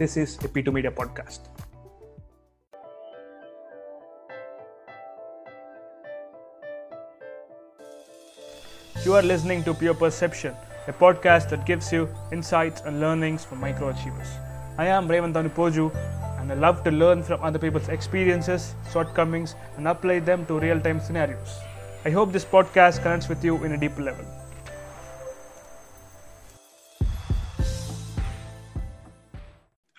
This is a P2 Media podcast. You are listening to Pure Perception, a podcast that gives you insights and learnings from microachievers. I am Raymond Poju, and I love to learn from other people's experiences, shortcomings, and apply them to real time scenarios. I hope this podcast connects with you in a deeper level.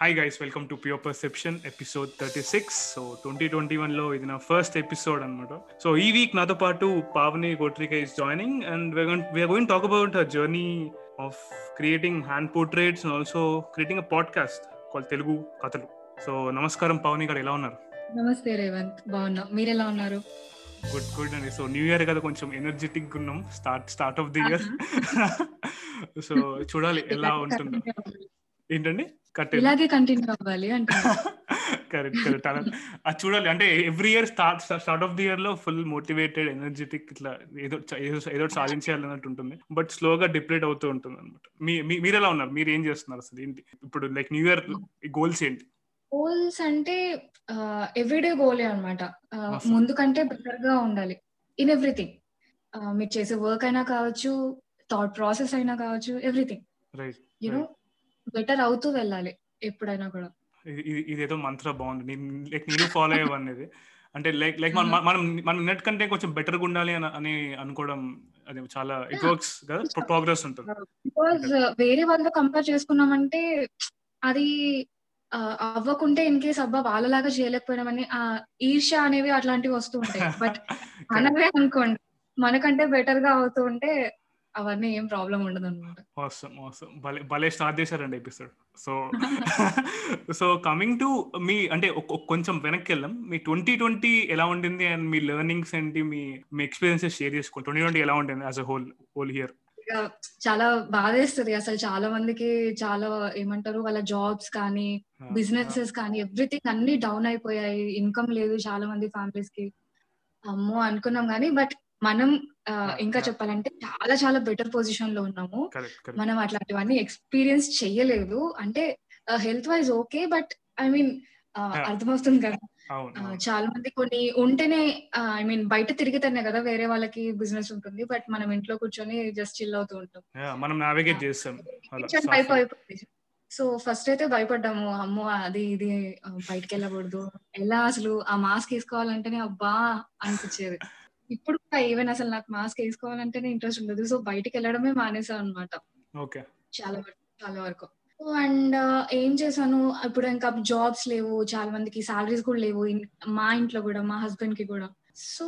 Hi guys welcome to pure perception episode thirty six so twenty twenty వన్లో ఇది నా first episode అనమాట so ఈ week నాతో పాటు Pavani Gotrika is joining and we're going talk about her journey of creating hand portraits and also creating a podcast call Telugu Kathalu so నమస్కారం పావని గారు ఎలా ఉన్నారు? నమస్తే రేవంత్ బాగున్నా. మీరు ఎలా ఉన్నారు? గుడ్ గుడ్ అండి. సో న్యూ ఇయర్ కదా కొంచెం ఎనర్జెటిక్ ఉన్నాం. Start start of the year so చూడాలి ఎలా ఉంటుందో. ఏంటండి? ఇలాగే కంటిన్యూ అవ్వాలి అంటే కరెక్ట్ కరెక్ట్ అది చూడాలి. అంటే every year start start of the ఇయర్లో ఫుల్ మోటివేటెడ్ ఎనర్జెటిక్ ఇట్లా ఏదో ఏదో సాధించాలి అన్నట్టు ఉంటుంది. బట్ స్లోగా డిప్లేట్ అవుతూ ఉంటుంది అనమాట మీ మీరు ఎలా ఉన్నారు? మీరు ఏం చేస్తున్నారు అసలు? ఏంటి? ఇప్పుడు లైక్ న్యూ ఇయర్ గోల్స్ ఏంటి? గోల్స్ అంటే ఎవ్రీడే గోలే అనమాట ముందు కంటే బెటర్గా ఉండాలి. ఇన్ ఎవ్రీథింగ్ మీరు చేసే వర్క్ అయినా కావచ్చు థాట్ ప్రాసెస్ అయినా కావచ్చు ఎవ్రీథింగ్ యూనో బెటర్ అవుతూ వెళ్ళాలి ఎప్పుడైనా కూడా. ఇదేదో మంత్ర బాగుంది. లైక్ నేను ఫాలో అయ్యేవాడిని ఇది అంటే లైక్ లైక్ మనం మనం మనం నెట్ కంటే కొంచెం బెటర్గా ఉండాలి అని అనుకోవడం అది చాలా ఇట్ వర్క్స్ కదా? ప్రోగ్రెస్ ఉంటుంది. బికాజ్ వేరే వాళ్ళతో కంపేర్ చేసుకున్నామంటే అది అవ్వకుంటే ఇన్ కేస్ అబ్బా వాళ్ళలాగా చేయలేకపోయినామని ఆ ఈర్ష్య అనేవి అట్లాంటివి వస్తూ ఉంటాయి. బట్ మనమే అనుకోండి మనకంటే బెటర్గా అవుతూ ఉంటే అవన్నీ ఏం ప్రాబ్లం ఉండదు అనమాట అవసరం అవసరం భలే భలే స్టార్ట్ చేశారండి episode so so coming to మీ అంటే కొంచెం వెనక్కి వెళ్ళాం మీ ట్వంటీ ట్వంటీ ఎలా ఉండింది అండ్ మీ లెర్నింగ్స్ ఏంటి? మీ మీ ఎక్స్పీరియన్సెస్ షేర్ చేసుకోండి. ట్వంటీ ట్వంటీ ఎలా ఉండింది as a whole whole year చాలా బాధేస్తుంది అసలు చాలా మందికి చాలా ఏమంటారు? వాళ్ళ జాబ్స్ కానీ బిజినెసెస్ కానీ ఎవ్రీథింగ్ అన్ని డౌన్ అయిపోయాయి. ఇన్కమ్ లేదు చాలా మంది ఫ్యామిలీస్కి. అమ్మో అనుకున్నాం కానీ బట్ మనం ఇంకా చెప్పాలంటే చాలా చాలా బెటర్ పొజిషన్లో ఉన్నాము. మనం అట్లాంటివన్నీ ఎక్స్పీరియన్స్ చెయ్యలేదు అంటే health wise okay but I mean అర్థమవుతుంది కదా. చాలా మంది కొన్ని ఉంటేనే ఐ మీన్ బయట తిరిగితేనే కదా వేరే వాళ్ళకి బిజినెస్ ఉంటుంది బట్ మనం ఇంట్లో కూర్చొని జస్ట్ చిల్ అవుతూ ఉంటాం. మనం నావిగేట్ చేస్తాం. సో ఫస్ట్ అయితే భయపడ్డాము. అమ్మో అది ఇది బయటకు వెళ్ళకూడదు. ఎలా అసలు ఆ మాస్క్ వేసుకోవాలంటేనే అబ్బా అనిపించేది. ఇప్పుడు ఈవెన్ అసలు నాకు మాస్క్ వేసుకోవాలంటేనే ఇంట్రెస్ట్ ఉండదు. సో బయటికి వెళ్ళడమే మానేసాను అనమాట చాలా వరకు చాలా వరకు. అండ్ ఏం చేశాను? ఇప్పుడు ఇంకా జాబ్స్ లేవు. చాలా మందికి సాలరీస్ కూడా లేవు. మా ఇంట్లో కూడా మా హస్బెండ్కి కూడా. సో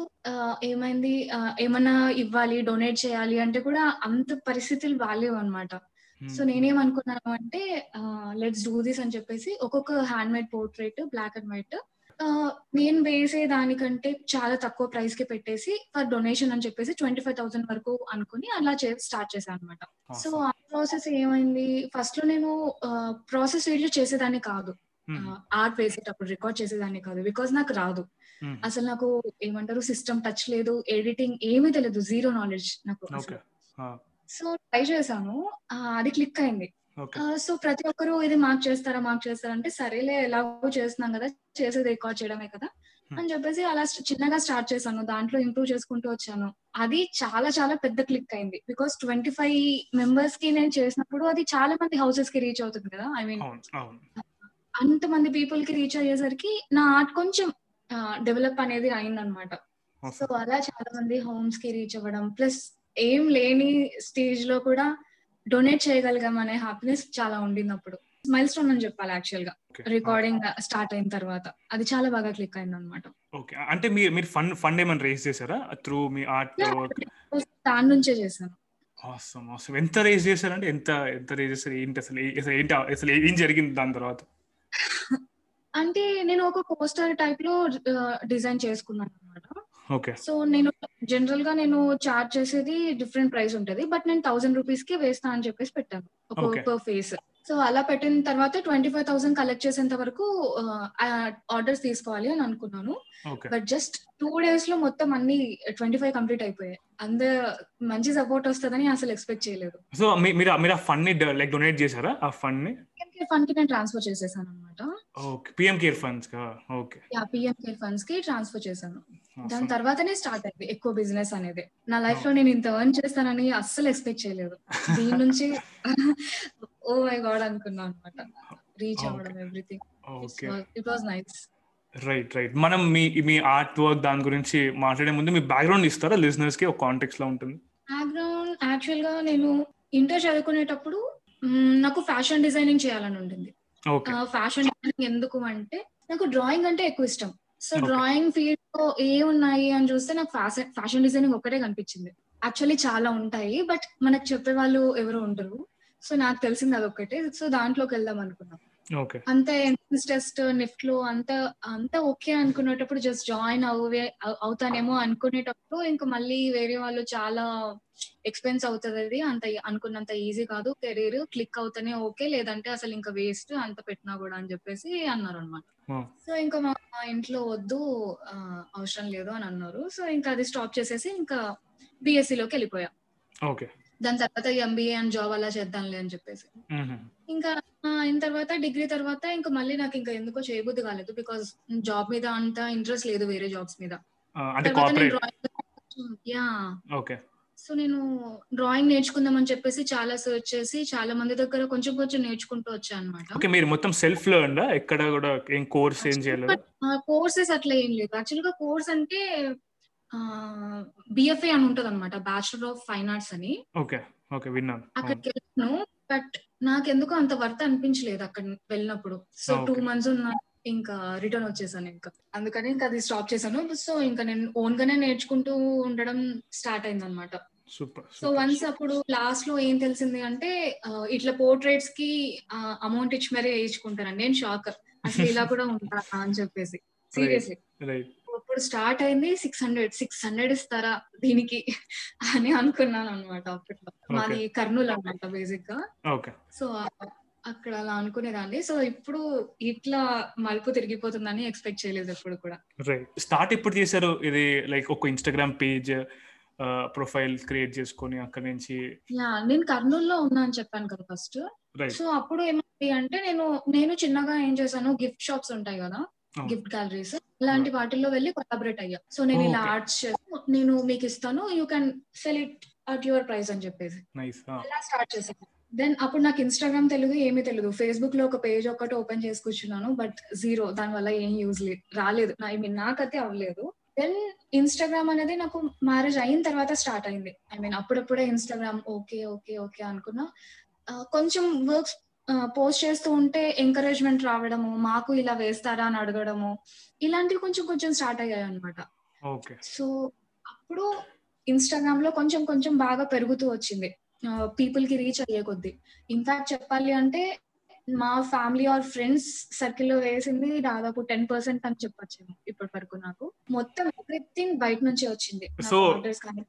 ఏమైంది? ఏమన్నా ఇవ్వాలి? డొనేట్ చేయాలి? అంటే కూడా అంత పరిస్థితులు బాగాలేవు అనమాట సో నేనేమనుకున్నాను అంటే లెట్స్ డూ దిస్ అని చెప్పేసి ఒక్కొక్క handmade portrait black and white నేను వేసే దానికంటే చాలా తక్కువ ప్రైస్కి పెట్టేసి ఫర్ డొనేషన్ అని చెప్పేసి ట్వంటీ ఫైవ్ థౌసండ్ వరకు అనుకుని అలా స్టార్ట్ చేశాను అనమాట సో ఆ ప్రాసెస్ ఏమైంది? ఫస్ట్లో నేను ప్రాసెస్ వీడియో చేసేదాన్ని కాదు. ఆర్ట్ వేసేటప్పుడు రికార్డ్ చేసేదాన్ని కాదు. బికాస్ నాకు రాదు. అసలు నాకు ఏమంటారు? సిస్టమ్ టచ్ లేదు. ఎడిటింగ్ ఏమీ తెలియదు జీరో నాలెడ్జ్ నాకు సో ట్రై చేశాను. అది క్లిక్ అయింది. సో ప్రతి ఒక్కరు ఇది మార్క్ చేస్తారా మార్క్ చేస్తారా? అంటే సరేలే ఎలాగో చేస్తున్నాం కదా చేసేది రికార్డ్ చేయడమే కదా. అని చెప్పేసి అలా చిన్నగా స్టార్ట్ చేశాను. దాంట్లో ఇంప్రూవ్ చేసుకుంటూ వచ్చాను. అది చాలా చాలా పెద్ద క్లిక్ అయింది. బికాస్ ట్వంటీ ఫైవ్ మెంబర్స్కి నేను చేసినప్పుడు అది చాలా మంది హౌసెస్కి రీచ్ అవుతుంది కదా ఐ మీన్. అంత మంది పీపుల్కి రీచ్ అయ్యేసరికి నా ఆర్ట్ కొంచెం డెవలప్ అనేది అయిందనమాట. సో అలా చాలా మంది హోమ్స్కి రీచ్ అవ్వడం ప్లస్ ఏం లేని స్టేజ్లో కూడా డొనేట్ చేయగలిగాం అనే హ్యాపీనెస్ చాలా ఉండింది అప్పుడు మైల్ స్టోన్ అని చెప్పాలి యాక్చువల్గా. రికార్డింగ్ స్టార్ట్ అయిన తర్వాత. అది చాలా బాగా క్లిక్ అయింది అనమాట ఓకే అంటే మీరు మీరు ఫండ్ ఫండ్ ఏమైనా రేస్ చేశారా? త్రూ మీ ఆర్ట్ దాని నుంచే చేశాను. అవసరం అవసరం ఎంత రేస్ చేశారంటే ఎంత ఎంత రేస్ చేశారు? ఏంటి అసలు అసలు ఏంటి అసలు ఏం జరిగింది దాని తర్వాత? అంటే నేను ఒక పోస్టర్ టైప్లో డిజైన్ చేసుకున్నాను అనమాట సో నేను జనరల్గా నేను చార్జ్ చేసేది డిఫరెంట్ ప్రైస్ ఉంటది. బట్ నేను థౌసండ్ రూపీస్కి వేస్తా అని చెప్పేసి పెట్టాను. ఒక ఫేస్ సో అలా పెట్టిన తర్వాత ట్వంటీ ఫైవ్ థౌసండ్ కలెక్ట్ చేసేంత వరకు ఆర్డర్స్ తీసుకోవాలి అని అనుకున్నాను. బట్ జస్ట్ టూ డేస్లో మొత్తం అన్ని ట్వంటీ ఫైవ్ కంప్లీట్ అయిపోయాయి. అంద మంచి సపోర్ట్ వస్తుందని అసలు ఎక్స్పెక్ట్ చేయలేదు. సో మీరు మీరు ఆ ఫండ్ని లైక్ డొనేట్ చేశారా ఆ ఫండ్ని ఫండ్కి నేను ట్రాన్స్ఫర్ చేసేసాను అనమాట okay PM care funds okay. PM care ఫండ్స్కి transfer చేశాను. దాని తర్వాతనే స్టార్ట్ అయింది ఎక్కువ బిజినెస్ అనేది. నా లైఫ్లో నేను ఇంత ఎర్న్ చేస్తానని అస్సలు ఎక్స్పెక్ట్ చేయలేదు. దీని నుంచి ఓ మై గాడ్ అనుకున్నా అనమాట రీచ్ అవ్వడం everything okay it was nice right right మనం మీ మీ ఆర్ట్ వర్క్ దాని గురించి మాట్లాడే ముందు మీ బ్యాక్గ్రౌండ్ ఇస్తారా? లిజనర్స్కి ఒక కాంటెక్స్లో ఉంటుంది. బ్యాక్గ్రౌండ్ యాక్చువల్గా నేను ఇంటర్ చదువుకునేటప్పుడు నాకు ఫ్యాషన్ డిజైనింగ్ చేయాలని ఉండింది. ఓకే ఫ్యాషన్ డిజైనింగ్ ఎందుకు అంటే నాకు డ్రాయింగ్ అంటే ఎక్కువ ఇష్టం. సో. డ్రాయింగ్ ఫీల్డ్లో ఏ ఉన్నాయి అని చూస్తే నాకు ఫ్యాషన్ ఫ్యాషన్ డిజైనింగ్ ఒకటే కనిపించింది. యాక్చువల్లీ చాలా ఉంటాయి బట్ మనకు చెప్పే వాళ్ళు ఎవరు ఉండరు. సో నాకు తెలిసింది అదొక్కటే. సో దాంట్లోకి వెళ్దాం అనుకున్నాం. అంత ఎంట్రన్స్ టెస్ట్ నిఫ్ట్లో అంత అంత ఓకే అనుకునేటప్పుడు జస్ట్ జాయిన్ అవే అవ్- అవుతానేమో అనుకునేటప్పుడు ఇంకా మళ్ళీ వేరే వాళ్ళు చాలా ఎక్స్పెన్స్ అవుతుంది అది. అంత అనుకున్నంత ఈజీ కాదు. కెరీర్ క్లిక్ అవుతానే ఓకే లేదంటే అసలు ఇంకా వేస్ట్ అంత పెట్టినా కూడా అని చెప్పేసి అన్నారు అనమాట సో ఇంకా మా ఇంట్లో వద్దు అవసరం లేదు అని అన్నారు. సో ఇంకా అది స్టాప్ చేసేసి ఇంకా BSc లోకి వెళ్ళిపోయా. ఓకే. దాని తర్వాత ఎంబీఏ అండ్ జాబ్ అలా చేద్దాంలే అని చెప్పేసి. ఇంకా అయిన తర్వాత డిగ్రీ తర్వాత ఇంకా మళ్ళీ నాకు ఇంకా ఎందుకో చేయబుద్ధి కాలేదు బికాస్ జాబ్ మీద అంత ఇంట్రెస్ట్ లేదు వేరే జాబ్స్ మీద. యా. ఓకే. సో నేను డ్రాయింగ్ నేర్చుకుందామని చెప్పేసి చాలా సెర్చ్ చేసి చాలా మంది దగ్గర కొంచెం కొంచెం నేర్చుకుంటూ వచ్చా అనమాట ఓకే మీరు మొత్తం సెల్ఫ్ లర్న్ ఎక్కడ కూడా ఏం కోర్స్ ఏం చేయలేదు? కోర్సెస్ అట్లా ఏం లేదు. యాక్చువల్గా కోర్స్ అంటే బిఎఫ్ఏ అని ఉంటది అనమాట బ్యాచులర్ ఆఫ్ ఫైన్ ఆర్ట్స్ అని. ఓకే ఓకే విన్నాను. అక్కడికి వెళ్ళాను బట్ నాకెందుకు అంత వర్త్ అనిపించలేదు అక్కడ వెళ్ళినప్పుడు. సో. టూ మంత్స్ ఉన్నా ఇంకా రిటర్న్ వచ్చేసాను ఇంకా. అందుకని ఇంకా అది స్టాప్ చేశాను. సో ఇంకా నేను ఓన్ గానే నేర్చుకుంటూ ఉండడం స్టార్ట్ అయింది అనమాట సూపర్ సో వన్స్ అప్పుడు లాస్ట్లో ఏం తెలిసింది అంటే ఇట్లా పోర్ట్రేట్స్కి అమౌంట్ ఇచ్చి మరీ వేయించుకుంటారండి. నేను షాక్ అసలు ఇలా కూడా ఉంటారా అని చెప్పేసి. సీరియస్లీ అప్పుడు స్టార్ట్ అయింది సిక్స్ హండ్రెడ్ సిక్స్ హండ్రెడ్ ఇస్తారా దీనికి అని అనుకున్నాను అనమాట అప్పట్లో. మాది కర్నూలు అనమాట బేసిక్గా ఓకే సో అక్కడ అలా అనుకునేదాన్ని. సో ఇప్పుడు ఇట్లా మలుపు తిరిగిపోతుందని ఎక్స్పెక్ట్ చేయలేదు ఎప్పుడు కూడా. రైట్ స్టార్ట్ ఎప్పుడు చేశారు ఇది లైక్ ఒక ఇన్స్టాగ్రామ్ పేజ్ ప్రొఫైల్ క్రియేట్ చేసుకొని అక్కడ నుంచి యా నేను కర్నూలులో ఉన్నా అని చెప్పాను కదా ఫస్ట్ సో అప్పుడు ఏమైంది అంటే నేను నేను చిన్నగా ఏం చేశాను గిఫ్ట్ షాప్స్ ఉంటాయి కదా. గిఫ్ట్ గ్యాలరీస్ ఇలాంటి వాటిల్లో వెళ్ళి కొలాబరేట్ అయ్యా. సో నేను ఇలా. ఆర్ట్స్ చేసి నేను మీకు ఇస్తాను you can sell it at your price అని చెప్పేసి. అలా స్టార్ట్ చేశాను. దెన్ అప్పుడు నాకు ఇన్స్టాగ్రామ్ తెలుగు ఏమీ తెలియదు ఫేస్బుక్లో ఒక పేజ్ ఒకటి ఓపెన్ చేసి కూర్చున్నాను బట్ జీరో దాని వల్ల ఏం యూజ్ లేదు రాలేదు. ఐ మీన్ నాకైతే అవ్వలేదు. దెన్ ఇన్స్టాగ్రామ్ అనేది నాకు మ్యారేజ్ అయిన తర్వాత స్టార్ట్ అయింది. ఐ మీన్ అప్పుడప్పుడే ఇన్స్టాగ్రామ్ ఓకే ఓకే ఓకే అనుకున్నా. కొంచెం వర్క్స్ పోస్ట్ చేస్తూ ఉంటే ఎంకరేజ్మెంట్ రావడము మాకు ఇలా వేస్తారా అని అడగడము ఇలాంటివి కొంచెం కొంచెం స్టార్ట్ అయ్యాయి అనమాట సో అప్పుడు ఇన్స్టాగ్రామ్లో కొంచెం కొంచెం బాగా పెరుగుతూ వచ్చింది. పీపుల్కి రీచ్ అయ్యే కొద్దీ. ఇన్ఫాక్ట్ చెప్పాలి అంటే మా ఫ్యామిలీ ఆర్ ఫ్రెండ్స్ సర్కిల్లో వేసింది దాదాపు టెన్ పర్సెంట్ అని చెప్పొచ్చు ఇప్పటి వరకు నాకు. మొత్తం ఎవ్రీథింగ్ బయట నుంచే వచ్చింది. కానీ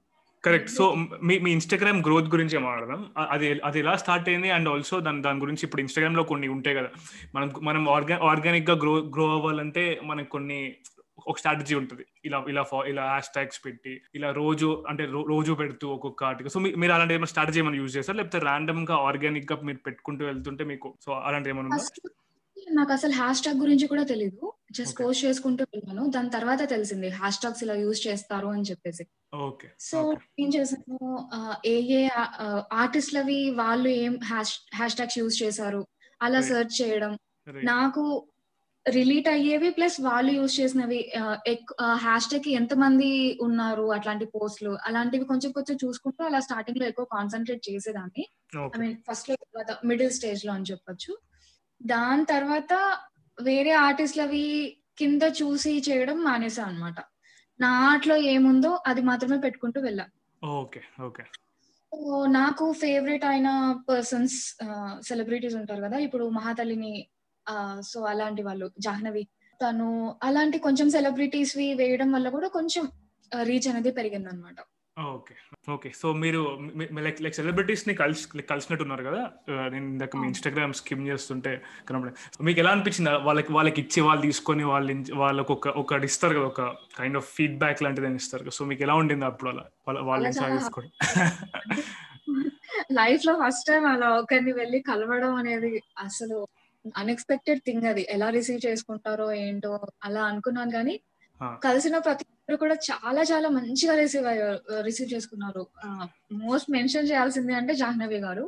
కరెక్ట్ సో మీ మీ ఇన్స్టాగ్రామ్ గ్రోత్ గురించి మాట్లాడదాం. అది అది ఎలా స్టార్ట్ అయింది? అండ్ ఆల్సో దాని దాని గురించి ఇప్పుడు ఇన్స్టాగ్రామ్లో కొన్ని ఉంటాయి కదా. మనం మనం ఆర్గా ఆర్గానిక్గా గ్రో గ్రో అవ్వాలంటే మనకు కొన్ని ఒక స్ట్రాటజీ ఉంటుంది. ఇలా ఇలా ఇలా హ్యాష్ ట్యాగ్స్ పెట్టి ఇలా రోజు అంటే రోజు పెడుతూ ఒక్కొక్క ఆర్టికల్ సో మీరు అలాంటి ఏమైనా స్ట్రాటజీ ఏమైనా యూజ్ చేస్తారు లేకపోతే ర్యాండమ్గా ఆర్గానిక్గా మీరు పెట్టుకుంటూ వెళ్తుంటే మీకు సో అలాంటి ఏమైనా నాకు అసలు హ్యాష్ ట్యాగ్ గురించి కూడా తెలియదు జస్ట్. పోస్ట్ చేసుకుంటూ వెళ్ళాను. దాని తర్వాత తెలిసింది హ్యాష్ ట్యాగ్స్ ఇలా యూజ్ చేస్తారు అని చెప్పేసి. ఓకే సో ఏం చేశాను? ఏ ఏ ఆర్టిస్ట్లవి వాళ్ళు ఏం హ్యాష్ హ్యాష్ ట్యాగ్స్ యూజ్ చేశారు? అలా. సెర్చ్ చేయడం. నాకు రిలీట్ అయ్యేవి ప్లస్ వాళ్ళు యూజ్ చేసినవి హ్యాష్ ట్యాగ్ ఎంత మంది ఉన్నారు అట్లాంటి పోస్టులు అలాంటివి కొంచెం కొంచెం చూసుకుంటూ అలా స్టార్టింగ్లో ఎక్కువ కాన్సన్ట్రేట్ చేసేదాన్ని. ఐ మీన్ ఫస్ట్లో తర్వాత మిడిల్ స్టేజ్లో అని చెప్పొచ్చు. దాని తర్వాత వేరే ఆర్టిస్ట్లవి కింద చూసి చేయడం మానేసా అన్నమాట. నా ఆర్ట్లో ఏముందో అది మాత్రమే పెట్టుకుంటూ వెళ్ళా. Okay okay. నాకు ఫేవరెట్ అయిన పర్సన్స్ సెలబ్రిటీస్ ఉంటారు కదా ఇప్పుడు మహాతల్లిని సో అలాంటి వాళ్ళు జాహ్నవి. తను అలాంటి కొంచెం సెలబ్రిటీస్ వి వేయడం వల్ల కూడా కొంచెం రీచ్ అనేది పెరిగింది అనమాట ఓకే. ఓకే. సో మీరు లైక్ లైక్ సెలబ్రిటీస్ని కలిసి కలిసినట్టు ఉన్నారు కదా నేను ఇందాక మీ ఇన్స్టాగ్రామ్ స్కిమ్ చేస్తుంటే కనబడే మీకు ఎలా అనిపించింది? వాళ్ళకి వాళ్ళకి ఇచ్చి వాళ్ళు తీసుకొని వాళ్ళు వాళ్ళకి ఒక ఒకటి ఇస్తారు కదా ఒక కైండ్ ఆఫ్ ఫీడ్బ్యాక్ లాంటిది అని ఇస్తారు కదా? సో మీకు ఎలా ఉండింది అప్పుడు అలా? వాళ్ళ వాళ్ళ చాలా చాలా తీసుకోవడం లైఫ్లో ఫస్ట్ టైం అలా ఒకరిని వెళ్ళి కలవడం అనేది అసలు అన్ఎక్స్పెక్టెడ్ థింగ్ అది. ఎలా రిసీవ్ చేసుకుంటారో ఏంటో అలా అనుకున్నాను కానీ. కలిసిన ప్రతి ఒక్కరు కూడా చాలా చాలా మంచిగా రిసీవ్ అయ్యారు రిసీవ్ చేసుకున్నారు. మోస్ట్ మెన్షన్ చేయాల్సింది అంటే జాహ్నవి గారు.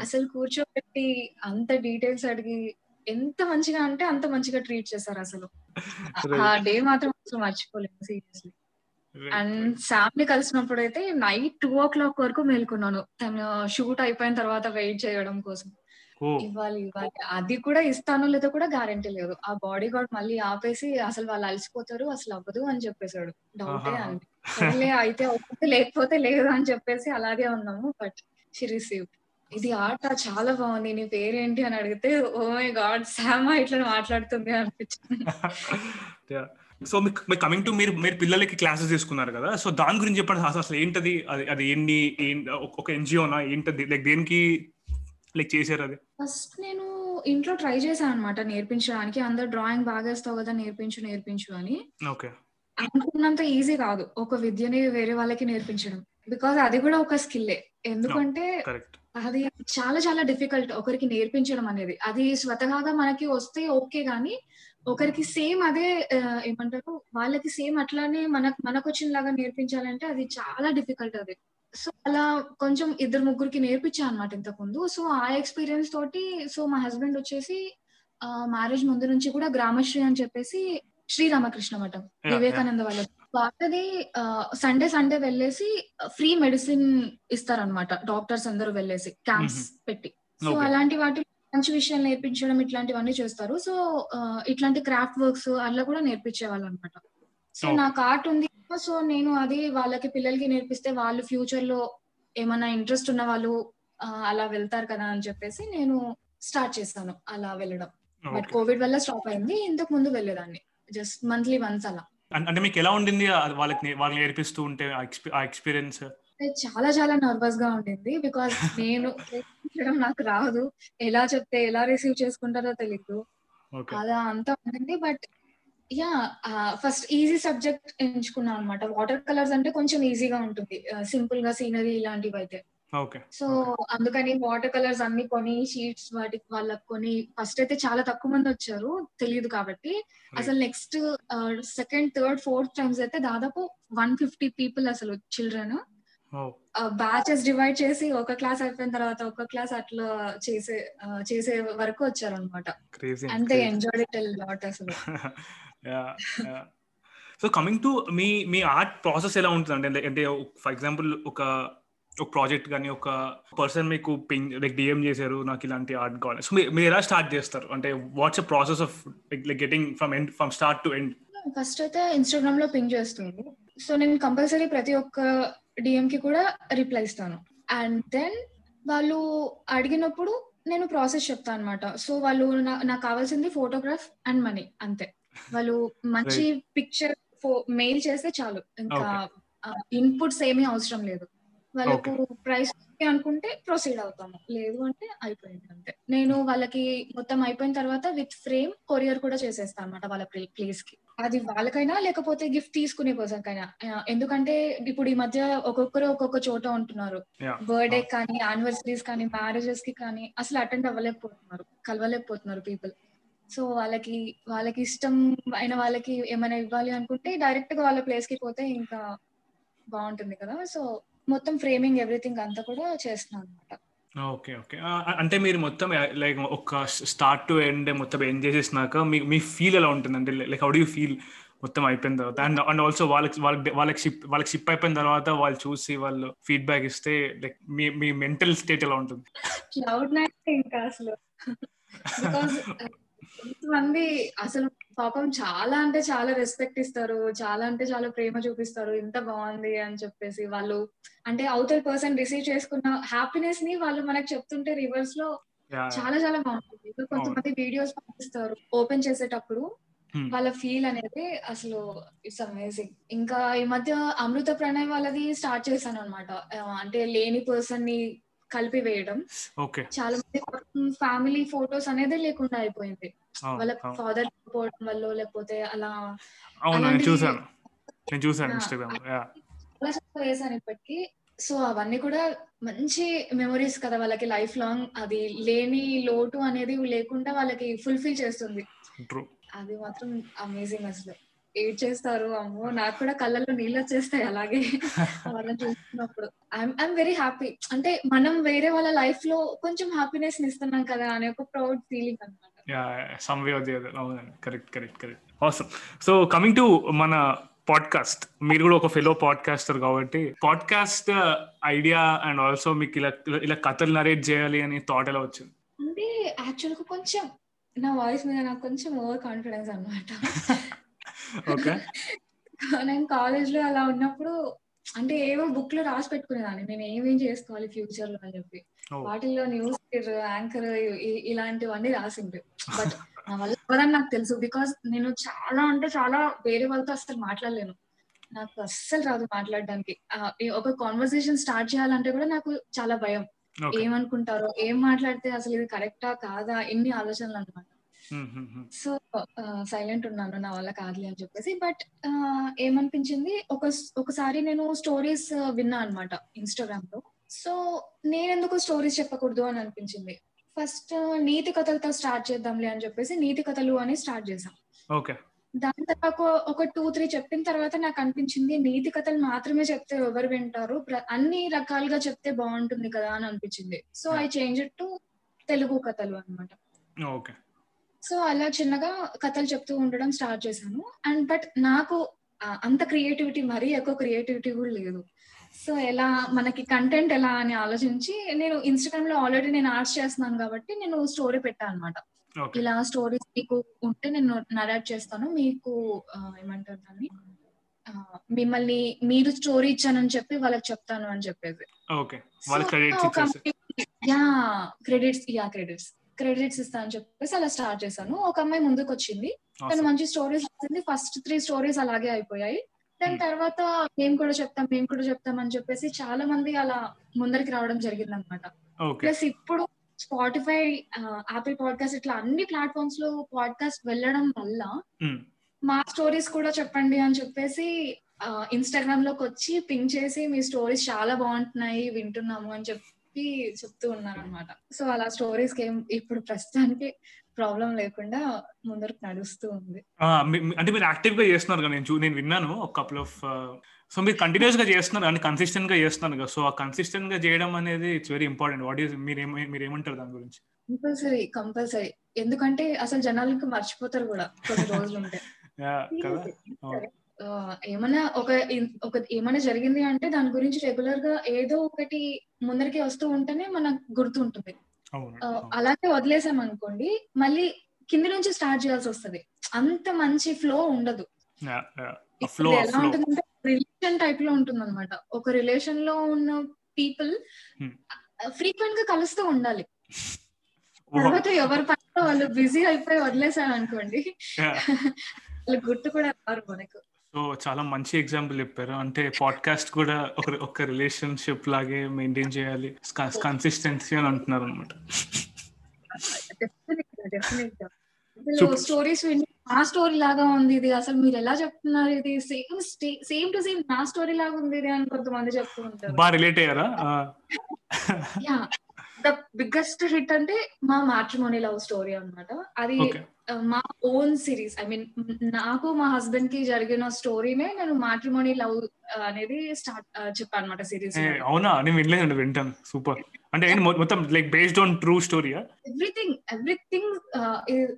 అసలు కూర్చోబెట్టి అంత డీటెయిల్స్ అడిగి ఎంత మంచిగా అంటే అంత మంచిగా ట్రీట్ చేశారు అసలు. ఆ డే మాత్రం అసలు మర్చిపోలేదు సీరియస్లీ అండ్ శామ్ని కలిసినప్పుడు అయితే నైట్ టూ ఓ క్లాక్ వరకు మేల్కొన్నాను. తను షూట్ అయిపోయిన తర్వాత వెయిట్ చేయడం కోసం. ఇవ్వాలి ఇవ్వాలి. అది కూడా ఇస్తానో లేదో కూడా గ్యారంటీ లేదు. ఆ బాడీ గార్డ్ మళ్ళీ ఆపేసి అసలు వాళ్ళు అలసిపోతారు అసలు అవ్వదు అని చెప్పేశాడు. డౌటే సరేలే అయితే అవుతుంది లేకపోతే లేదు అని చెప్పేసి అలాగే ఉన్నాము బట్ షీ రిసీవ్ ఇది ఆట చాలా బాగుంది. నీ పేరేంటి అని అడిగితే ఓ మై గాడ్ శామా ఇట్లా మాట్లాడుతుంది అనిపించింది. సో మీకు కమింగ్ టు మీరు మీరు పిల్లలకి క్లాసెస్ తీసుకున్నారు కదా? సో దాని గురించి చెప్పండి. అసలు ఏంటది? అది అది ఏంటి? ఏం- ఒక ఎన్జిఓనా ఏంటది? లైక్ దేనికి లైక్ చేశారు అది? ఫస్ట్ నేను ఇంట్లో ట్రై చేశాను అనమాట నేర్పించడానికి. అందరు డ్రాయింగ్ బాగా వేస్తావు కదా నేర్పించు నేర్పించు అని. ఓకే. అనుకున్నంత ఈజీ కాదు. ఒక విద్యని వేరే వాళ్ళకి నేర్పించడం. బికాజ్ అది కూడా ఒక స్కిల్లే ఎందుకంటే అది చాలా చాలా డిఫికల్ట్ ఒకరికి నేర్పించడం అనేది. అది స్వతహాగా మనకి వస్తే ఓకే గానీ ఒకరికి సేమ్ అదే ఏమంటారు? వాళ్ళకి సేమ్ అట్లానే మనకు మనకు వచ్చిన లాగా నేర్పించాలంటే అది చాలా డిఫికల్ట్ అది. సో అలా కొంచెం ఇద్దరు ముగ్గురికి నేర్పించా అనమాట ఇంతకు ముందు సో ఆ ఎక్స్పీరియన్స్ తోటి సో మా హస్బెండ్ వచ్చేసి మ్యారేజ్ ముందు నుంచి కూడా గ్రామశ్రీ అని చెప్పేసి శ్రీరామకృష్ణ మఠం వివేకానంద వాళ్ళ వాళ్ళది సండే సండే వెళ్ళేసి ఫ్రీ మెడిసిన్ ఇస్తారనమాట డాక్టర్స్ అందరూ వెళ్ళేసి క్యాంప్స్ పెట్టి. సో. అలాంటి వాటి మంచి విషయాలు నేర్పించడం ఇట్లాంటివన్నీ చేస్తారు. సో ఇట్లాంటి క్రాఫ్ట్ వర్క్స్ అట్లా కూడా నేర్పించేవాళ్ళు అనమాట సో. నాకు ఆర్ట్ ఉంది సో నేను అది వాళ్ళకి పిల్లలకి నేర్పిస్తే వాళ్ళు ఫ్యూచర్లో ఏమన్నా ఇంట్రెస్ట్ ఉన్న వాళ్ళు అలా వెళ్తారు కదా అని చెప్పేసి నేను స్టార్ట్ చేశాను అలా వెళ్ళడం. బట్ కోవిడ్ వల్ల స్టాప్ అయింది. ఇంతకు ముందు వెళ్ళేదాన్ని. జస్ట్ మంత్లీ వన్స్ అలా. అంటే మీకు ఎలా ఉండింది? వాళ్ళకి నేర్పిస్తూ ఉంటే ఆ ఎక్స్పీ- ఆ ఎక్స్పీరియన్స్ అంటే చాలా చాలా నర్వస్గా ఉండింది. బికాస్ నేను నాకు రాదు. ఎలా చెప్తే ఎలా రిసీవ్ చేసుకుంటారో తెలియదు అలా అంతా ఉంటుంది but yeah first easy subject ఎంచుకున్నాను అనమాట వాటర్ కలర్స్ అంటే కొంచెం ఈజీగా ఉంటుంది. సింపుల్గా సీనరీ ఇలాంటివి అయితే. సో అందుకని వాటర్ కలర్స్ అన్ని కొని షీట్స్ వాటికి వాళ్ళకి కొని ఫస్ట్ అయితే చాలా తక్కువ మంది వచ్చారు. తెలియదు కాబట్టి. అసలు next second third fourth times అయితే దాదాపు వన్ ఫిఫ్టీ పీపుల్ అసలు చిల్డ్రన్ బ్యాచెస్ డివైడ్ చేసి ఒక క్లాస్ అయిపోయిన తర్వాత ఒక క్లాస్ అట్లా చేసే ఆ, చేసే వరకు వచ్చారనమాట క్రేజీ అంతే ఎంజాయ్ లాట్ అసలు. సో కమింగ్ టు మీ మీ ఆర్ట్ ప్రాసెస్ ఎలా ఉంటుంది అంటే అంటే ఫర్ ఎగ్జాంపుల్ ఒక ఒక ప్రాజెక్ట్ కానీ ఒక పర్సన్ మీకు పింగ్ లైక్ డిఎం చేశారు నాకు ఇలాంటి ఆర్ట్ కావాలి. సో మీరు ఎలా స్టార్ట్ చేస్తారు? అంటే what's process of like getting from end from start to end first అయితే ఇన్స్టాగ్రామ్లో పింగ్ చేస్తుంది. సో నేను కంపల్సరీ ప్రతి ఒక్క డిఎం కి కూడా రిప్లై ఇస్తాను. అండ్ దెన్ వాళ్ళు అడిగినప్పుడు నేను ప్రాసెస్ చెప్తాను అనమాట సో వాళ్ళు నా- నాకు కావాల్సింది ఫోటోగ్రాఫ్ అండ్ మనీ అంతే. వాళ్ళు మంచి పిక్చర్ మెయిల్ చేస్తే చాలు. ఇంకా ఇన్పుట్స్ ఏమీ అవసరం లేదు. వాళ్ళకు ప్రైస్ అనుకుంటే ప్రొసీడ్ అవుతాము. లేదు అంటే అయిపోయింది అంతే. నేను వాళ్ళకి మొత్తం అయిపోయిన తర్వాత విత్ ఫ్రేమ్ కొరియర్ కూడా చేసేస్తాను అనమాట వాళ్ళ ప్లేస్కి. అది వాళ్ళకైనా లేకపోతే గిఫ్ట్ తీసుకునే పర్సన్ కైనా. ఆ, ఎందుకంటే ఇప్పుడు ఈ మధ్య ఒక్కొక్కరు ఒక్కొక్క చోట ఉంటున్నారు. బర్త్డే కానీ యానివర్సరీస్ కానీ మ్యారేజెస్కి కానీ అసలు అటెండ్ అవ్వలేకపోతున్నారు. కలవలేకపోతున్నారు పీపుల్ సో వాళ్ళకి వాళ్ళకి ఇష్టం అయిన వాళ్ళకి ఏమైనా ఇవ్వాలి అనుకుంటే డైరెక్ట్గా వాళ్ళ ప్లేస్కి పోతే ఇంకా బాగుంటుంది కదా. సో మొత్తం ఫ్రేమింగ్ ఎవ్రీథింగ్ అంతా కూడా చేస్తున్నాను అనమాట ఓకే ఓకే. అంటే మీరు మొత్తం లైక్ ఒక స్టార్ట్ టు ఎండ్ మొత్తం ఎండ్ చేసేసినాక మీ మీ ఫీల్ ఎలా ఉంటుంది? అంటే లైక్ హౌ డూ ఫీల్ మొత్తం అయిపోయిన తర్వాత? అండ్ అండ్ ఆల్సో వాళ్ళకి వాళ్ళకి వాళ్ళకి షిప్ వాళ్ళకి షిప్ అయిపోయిన తర్వాత వాళ్ళు చూసి వాళ్ళు ఫీడ్బ్యాక్ ఇస్తే లైక్ మీ మీ మెంటల్ స్టేట్ ఎలా ఉంటుంది? క్లౌడ్ నైట్ ఇంకా అసలు. బికాస్ మంది అసలు పాపం చాలా అంటే చాలా రెస్పెక్ట్ ఇస్తారు చాలా అంటే చాలా ప్రేమ చూపిస్తారు ఇంత బాగుంది అని చెప్పేసి వాళ్ళు అంటే అవతల పర్సన్ రిసీవ్ చేసుకున్న హ్యాపీనెస్ని వాళ్ళు మనకు చెప్తుంటే రివర్స్లో చాలా చాలా బాగుంటుంది. కొంతమంది వీడియోస్ పంపిస్తారు ఓపెన్ చేసేటప్పుడు Hmm. వాళ్ళ ఫీల్ అనేది అసలు ఇట్స్ అమేజింగ్ ఇంకా ఈ మధ్య అమృత ప్రణయ్ వాళ్ళది స్టార్ట్ చేశాను అనమాట అంటే లేని పర్సన్ని కలిపి వేయడం. చాలా మంది ఫ్యామిలీ ఫొటోస్ అనేది లేకుండా అయిపోయింది. వాళ్ళ. ఫాదర్ పోవడం వల్ల లేకపోతే అలా చూసాను నేను. ఇన్స్టాగ్రామ్ వేసాను ఇప్పటికి. సో అవన్నీ కూడా మంచి మెమరీస్ కదా వాళ్ళకి లైఫ్ లాంగ్ అది లేని లోటు అనేది లేకుండా వాళ్ళకి ఫుల్ఫిల్ చేస్తుంది. ట్రూ అది మాత్రం అమేజింగ్ అసలు. ఏడ్ చేస్తారు అమ్మో నాకు కూడా కళ్ళల్లో నీళ్ళు వచ్చేస్తాయి అలాగే వాళ్ళని చూస్తున్నప్పుడు. ఐఎమ్ వెరీ హ్యాపీ అంటే మనం వేరే వాళ్ళ లైఫ్లో కొంచెం హ్యాపీనెస్ ఇస్తున్నాం కదా అనే ఒక ప్రౌడ్ ఫీలింగ్ అనమాట సమ్ వే అది అవునండి కరెక్ట్ కరెక్ట్ కరెక్ట్ అవసరం సో కమింగ్ టు మన పాడ్కాస్ట్ మీరు కూడా ఒక ఫెలో పాడ్కాస్టర్ కాబట్టి పాడ్కాస్ట్ ఐడియా అండ్ ఆల్సో మీకు ఇలా ఇలా- కథలు నరేట్ చేయాలి అని థాట్ ఎలా వచ్చింది? అంటే యాక్చువల్గా కొంచెం నా వాయిస్ మీద నాకు కొంచెం ఓవర్ కాన్ఫిడెన్స్ అనమాట నేను కాలేజ్లో అలా ఉన్నప్పుడు అంటే ఏవో బుక్లో రాసి పెట్టుకునేదాన్ని. నేను ఏమేం చేసుకోవాలి ఫ్యూచర్లో అని చెప్పి. వాటిల్లో న్యూస్ యాంకర్ ఇలాంటివన్నీ రాసిండు బట్ నా వల్ల నాకు తెలుసు. బికాస్ నేను చాలా అంటే చాలా వేరే వాళ్ళతో అసలు మాట్లాడలేను. నాకు అస్సలు రాదు మాట్లాడడానికి. ఒక కాన్వర్సేషన్ స్టార్ట్ చేయాలంటే కూడా నాకు చాలా భయం. ఏమనుకుంటారో ఏం మాట్లాడితే అసలు ఇది కరెక్టా కాదా? ఎన్ని ఆలోచనలు అనమాట సో సైలెంట్ ఉన్నాను నా వల్ల కాదులే అని చెప్పేసి. బట్ ఏమనిపించింది? ఒక ఒకసారి నేను స్టోరీస్ విన్నా అనమాట ఇన్స్టాగ్రామ్లో సో నేనెందుకు స్టోరీస్ చెప్పకూడదు అని అనిపించింది. ఫస్ట్ నీతి కథలతో స్టార్ట్ చేద్దాంలే అని చెప్పేసి నీతి కథలు అని స్టార్ట్ చేసాం ఓకే దాని తర్వాత ఒక- టూ త్రీ చెప్పిన తర్వాత నాకు అనిపించింది నీతి కథలు మాత్రమే చెప్తే ఎవరు వింటారు? అన్ని రకాలుగా చెప్తే బాగుంటుంది కదా అని అనిపించింది. So I change it to Telugu Kathalu అన్నమాట. ఓకే సో అలా చిన్నగా కథలు చెప్తూ ఉండడం స్టార్ట్ చేశాను. అండ్ బట్ నాకు అంత క్రియేటివిటీ మరీ ఎక్కువ క్రియేటివిటీ కూడా లేదు. సో ఎలా మనకి కంటెంట్ ఎలా అని ఆలోచించి నేను ఇన్స్టాగ్రామ్లో ఆల్రెడీ నేను ఆర్ట్స్ చేస్తున్నాను కాబట్టి నేను స్టోరీ పెట్టాను అనమాట ఇలా స్టోరీస్ మీకు ఉంటే నేను నరేట్ చేస్తాను. మీకు ఏమంటారు దాన్ని? మిమ్మల్ని మీరు స్టోరీ ఇచ్చానని చెప్పి వాళ్ళకి చెప్తాను అని వాళ్ళ క్రెడిట్స్ యా క్రెడిట్స్ క్రెడిట్స్ ఇస్తా అని చెప్పేసి అలా స్టార్ట్ చేశాను ఒక అమ్మాయి ముందుకు వచ్చింది తను. మంచి స్టోరీస్ రాసింది ఫస్ట్ త్రీ స్టోరీస్ అలాగే అయిపోయాయి దాని Hmm. తర్వాత మేము కూడా చెప్తాం మేము కూడా చెప్తాం అని చెప్పేసి చాలా మంది అలా ముందరికి రావడం జరిగింది అనమాట ప్లస్ ఇప్పుడు స్పాటిఫై యాపిల్ పాడ్కాస్ట్ ఇట్లా అన్ని ప్లాట్ఫామ్స్లో పాడ్కాస్ట్ వెళ్ళడం వల్ల Mm. మా స్టోరీస్ కూడా చెప్పండి అని చెప్పేసి ఇన్స్టాగ్రామ్లోకి వచ్చి పింక్ చేసి మీ స్టోరీస్ చాలా బాగుంటున్నాయి వింటున్నాము అని చెప్పి చెప్తూ ఉన్నారు అనమాట సో అలా స్టోరీస్కి ఏం ఇప్పుడు ప్రస్తుతానికి ప్రాబ్లం లేకుండా ముందరకు నడుస్తూ ఉంది. అంటే మీరు యాక్టివ్గా చేస్తున్నారు కదా నేను నేను విన్నాను ఒక కపుల్ ఆఫ్ సో మీరు కంటిన్యూస్గా చేస్తున్నారు అంటే కన్సిస్టెంట్గా చేస్తున్నారు కదా సో ఆ కన్సిస్టెంట్గా చేయడం అనేది it's very important what is మీరు మీరు ఏమంటారు దాని గురించి? కంపల్సరీ కంపల్సరీ ఎందుకంటే అసలు జనాలకు మర్చిపోతారు కూడా కొన్ని రోజులు ఉంటే. ఏమన్నా ఒక ఒక ఏమైనా జరిగింది అంటే దాని గురించి రెగ్యులర్గా ఏదో ఒకటి ముందరికి వస్తూ ఉంటేనే మనకు గుర్తుంటుంది. అలాగే వదిలేసాం అనుకోండి మళ్ళీ కింది నుంచి స్టార్ట్ చేయాల్సి వస్తది అంత మంచి ఫ్లో ఉండదు ఎలా. ఉంటుందంటే రిలేషన్ టైప్లో ఉంటుంది అనమాట ఒక రిలేషన్లో ఉన్న పీపుల్. ఫ్రీక్వెంట్గా కలుస్తూ ఉండాలి. తర్వాత ఎవరి పనిలో వాళ్ళు బిజీ అయిపోయి వదిలేసారు అనుకోండి. వాళ్ళు గుర్తు కూడా రారు మనకు సో చాలా మంచి ఎగ్జాంపుల్ చెప్పారు. అంటే పాడ్కాస్ట్ కూడా ఒక ఒక రిలేషన్షిప్ లాగే మెయింటైన్ చేయాలి. కన్సిస్టెన్సీ అని అంటున్నారు అనమాట. స్టోరీస్ నా స్టోరీ లాగా ఉంది ఇది. అసలు మీరు ఎలా చెప్తున్నారు ఇది? సేమ్ సేమ్ టు సేమ్ నా స్టోరీ లాగా ఉంది ఇది అని కొంతమంది చెప్తూ ఉంటారు. బాగా రిలేట్ అయ్యారా? యా ద బిగ్గెస్ట్ హిట్ అంటే మా మ్యాట్రిమోనీ లవ్ స్టోరీ అన్నమాట. అది మా ఓన్ సిరీస్ ఐ మీన్ నాకు మా హస్బెండ్కి జరిగిన స్టోరీనే నేను మ్యాట్రిమోనీ లవ్ అనేది స్టార్ట్ చెప్పాను అనమాట సిరీస్ అవునా? నేను వినలేదండి వింటాను. సూపర్ అంటే మొత్తం లైక్ బేస్డ్ ఆన్ ట్రూ స్టోరీయా ఎవ్రీథింగ్ ఎవ్రీథింగ్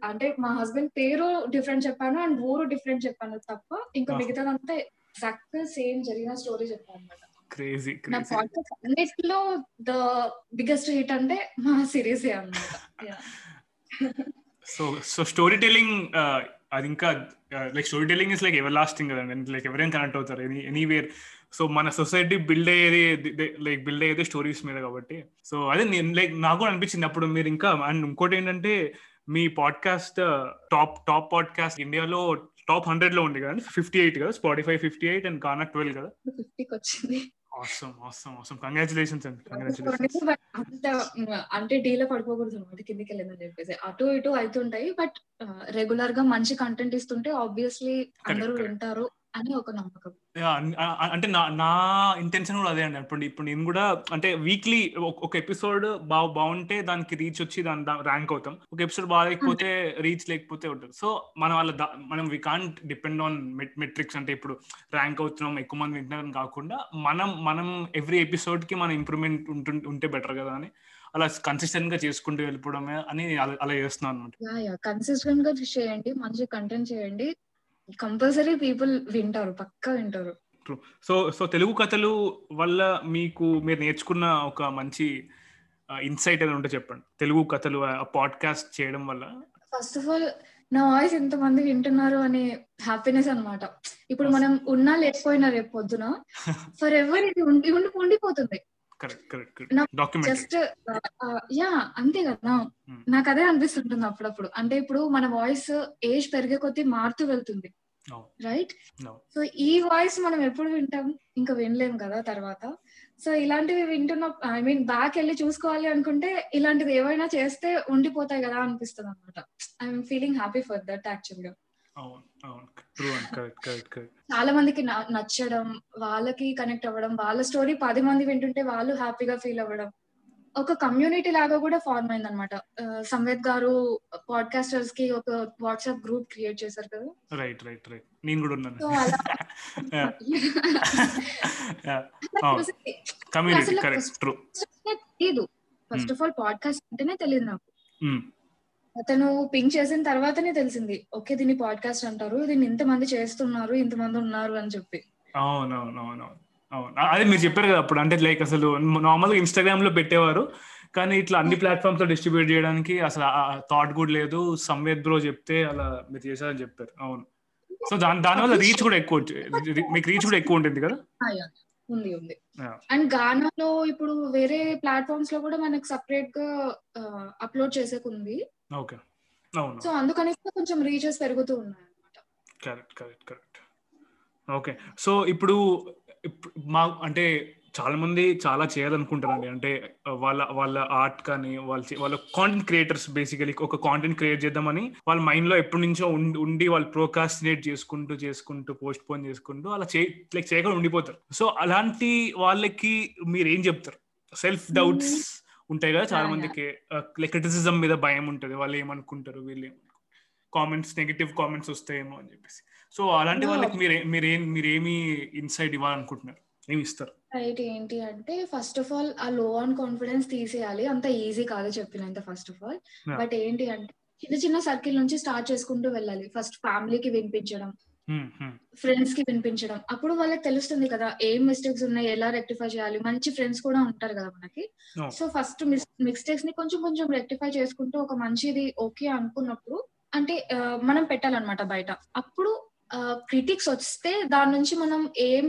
అంటే మా హస్బెండ్ పేరు డిఫరెంట్ చెప్పాను అండ్ ఊరు డిఫరెంట్ చెప్పాను తప్ప ఇంకా. మిగతాదంతా ఎగ్జాక్ట్ సేమ్ జరిగిన స్టోరీ చెప్పాను అనమాట క్రేజీ నా క్రేజీ పాడ్కాస్ట్ అన్నిటిలో ద బిగ్గెస్ట్ హిట్ అంటే మా సిరీస్ అనమాట సో సో స్టోరీ టెల్లింగ్ అది ఇంకా like story telling is like ever lasting కదండి లైక్ ఎవరైనా కనెక్ట్ అవుతారు ఎనీ ఎనీవేర్ సో మన సొసైటీ బిల్డ్ అయ్యేది లైక్ బిల్డ్ అయ్యేది స్టోరీస్ మీద కాబట్టి. సో అదే నేను లైక్ నాకు కూడా అనిపించింది అప్పుడు మీరు ఇంకా అండ్ ఇంకోటి ఏంటంటే మీ పాడ్కాస్ట్ టాప్ టాప్ పాడ్కాస్ట్ ఇండియాలో టాప్ హండ్రెడ్లో ఉంది కదా ఫిఫ్టీ ఎయిట్ కదా Spotify fifty eight and Gaana twelve కదా ఫిఫ్టీకి వచ్చింది. అవసరం అవసరం అవసరం కంగ్రాచులేషన్స్ అండి అంత అంటే డీలో పడిపోకూడదు అనమాట కిందికి వెళ్ళిందని చెప్పేసి. అటు ఇటు అవుతుంటాయి బట్ రెగ్యులర్గా మంచి కంటెంట్ ఇస్తుంటే ఆబ్వియస్లీ అందరూ. వింటారు. అని ఒక నమ్మకం. అంటే నా నా ఇంటెన్షన్ కూడా అదే అండి. ఇప్పుడు ఇప్పుడు నేను కూడా అంటే వీక్లీ ఒక ఎపిసోడ్ బా బాగుంటే దానికి రీచ్ వచ్చి దాని ర్యాంక్ అవుతాం. ఒక ఎపిసోడ్ బాగాలేకపోతే రీచ్ లేకపోతే ఉంటుంది సో మనం వాళ్ళ మనం we can't depend on metrics అంటే ఇప్పుడు ర్యాంక్ అవుతున్నాం ఎక్కువ మంది వింటున్నాం కాకుండా మనం మనం ఎవ్రీ ఎపిసోడ్కి మన ఇంప్రూవ్మెంట్ ఉంటే బెటర్ కదా అని. అలా కన్సిస్టెంట్గా చేసుకుంటూ వెళ్ళిపోవడమే అని అలా చేస్తున్నాను అనమాట కన్సిస్టెంట్గా చేయండి మంచి కంటెంట్ చేయండి. కంపల్సరీ పీపుల్ వింటారు పక్కా వింటారు. సో సో తెలుగు కథలు వల్ల మీకు మీరు నేర్చుకున్న ఒక మంచి ఇన్సైట్ ఏదైనా ఉంటే చెప్పండి. తెలుగు కథలు పాడ్కాస్ట్ చేయడం వల్ల. ఫస్ట్ ఆఫ్ ఆల్ నా వాయిస్ ఎంత మంది వింటున్నారు అనే హ్యాపీనెస్ అన్నమాట. ఇప్పుడు మనం ఉన్నా లేకపోయినా రేపు పొద్దున ఫర్ ఎవర్ ఇది ఉండి ఉండిపోతుంది. కరెక్ట్ కరెక్ట్ జస్ట్ యా అంతే కదా. Hmm. నాకు అదే అనిపిస్తుంటుంది అప్పుడప్పుడు. అంటే ఇప్పుడు మన వాయిస్ ఏజ్ పెరిగే కొద్దీ మారుతూ వెళ్తుంది. రైట్. సో ఈ వాయిస్ మనం ఎప్పుడు వింటాం? ఇంకా వినలేం కదా తర్వాత. సో ఇలాంటివి వింటున్న ఐ మీన్ బ్యాక్ వెళ్ళి చూసుకోవాలి అనుకుంటే ఇలాంటిది ఏవైనా చేస్తే ఉండిపోతాయి కదా అనిపిస్తుంది అనమాట I'm feeling happy for that యాక్చువల్గా అవును అవును. True and. Correct correct correct చాలా మందికి నచ్చడం వాళ్ళకి కనెక్ట్ అవ్వడం వాళ్ళ స్టోరీ పది మంది వింటుంటే వాళ్ళు హ్యాపీగా ఫీల్ అవ్వడం. ఒక కమ్యూనిటీ లాగా కూడా ఫార్మ్ అయింది అనమాట సంవేద్ గారు పాడ్కాస్టర్స్కి ఒక వాట్సాప్ గ్రూప్ క్రియేట్ చేశారు కదా? రైట్ రైట్ రైట్ నేను కూడా ఉన్నాను. Community correct true first of all podcast అంటేనే తెలియదు నాకు. అతను పింక్ చేసిన తర్వాతనే తెలిసింది. ఓకే దీన్ని పాడ్కాస్ట్ అంటారు. దీన్ని ఇంతమంది చేస్తున్నారు ఇంతమంది ఉన్నారు అని చెప్పి. అవును అవును. అవును అవును అవును అదే మీరు చెప్పారు కదా అప్పుడు. అంటే లైక్ అసలు నార్మల్గా ఇన్స్టాగ్రామ్లో పెట్టేవారు. కానీ ఇట్లా అన్ని ప్లాట్ఫామ్స్లో డిస్ట్రిబ్యూట్ చేయడానికి అసలు థాట్ కూడా లేదు. సంవేద్ బ్రో చెప్తే అలా మీరు చేశారని చెప్పారు. అవును. సో దాని దానివల్ల రీచ్ కూడా ఎక్కువ మీకు రీచ్ కూడా ఎక్కువ ఉంటుంది కదా. ఉంది ఉంది. అండ్ గానాలో ఇప్పుడు వేరే ప్లాట్ఫామ్స్లో కూడా మనకు సపరేట్గా అప్లోడ్ చేసేకుంది. ఓకే. సో అందుకని కొంచెం రీచెస్ పెరుగుతూ ఉన్నాయి అనమాట correct correct correct. Okay. So ఇప్పుడు ఇప్- మా అంటే చాలా మంది చాలా చేయాలనుకుంటారండి. అంటే వాళ్ళ వాళ్ళ ఆర్ట్ కానీ వాళ్ళ వాళ్ళ కాంటెంట్ క్రియేటర్స్ బేసికలీ ఒక కాంటెంట్ క్రియేట్ చేద్దామని వాళ్ళ మైండ్లో ఎప్పటి నుంచో ఉండి ఉండి వాళ్ళు ప్రోకాస్టినేట్ చేసుకుంటూ చేసుకుంటూ పోస్ట్ పోన్ చేసుకుంటూ అలా చే లైక్ చేయకుండా ఉండిపోతారు. సో అలాంటి వాళ్ళకి మీరు ఏం చెప్తారు సెల్ఫ్ డౌట్స్ ఉంటాయి కదా చాలా మందికి. లైక్ క్రిటిసిజం మీద భయం ఉంటుంది. వాళ్ళు ఏమనుకుంటారు? వీళ్ళు కామెంట్స్ నెగిటివ్ కామెంట్స్ వస్తాయేమో అని చెప్పేసి. సో అలాంటి. వాళ్ళకి మీరు మీరేం మీరేమి ఇన్సైట్ ఇవ్వాలనుకుంటున్నారు? ఏమి ఇస్తారు రైట్ ఏంటి అంటే ఫస్ట్ ఆఫ్ ఆల్ ఆ లో ఆన్ కాన్ఫిడెన్స్ తీసేయాలి. అంత ఈజీ కాదు చెప్పినంత ఫస్ట్ ఆఫ్ ఆల్. బట్ ఏంటి అంటే చిన్న చిన్న సర్కిల్ నుంచి స్టార్ట్ చేసుకుంటూ వెళ్ళాలి. ఫస్ట్ ఫ్యామిలీకి వినిపించడం హ్మ్, హ్మ్. ఫ్రెండ్స్కి వినిపించడం. అప్పుడు వాళ్ళకి తెలుస్తుంది కదా ఏం మిస్టేక్స్ ఉన్నాయి ఎలా రెక్టిఫై చేయాలి. మంచి ఫ్రెండ్స్ కూడా ఉంటారు కదా మనకి. సో ఫస్ట్ మిస్టేక్స్ని కొంచెం కొంచెం రెక్టిఫై చేసుకుంటూ ఒక మంచిది ఓకే అనుకున్నప్పుడు అంటే మనం పెట్టాలన్నమాట బయట. అప్పుడు క్రిటిక్స్ వస్తే దాని నుంచి మనం ఏం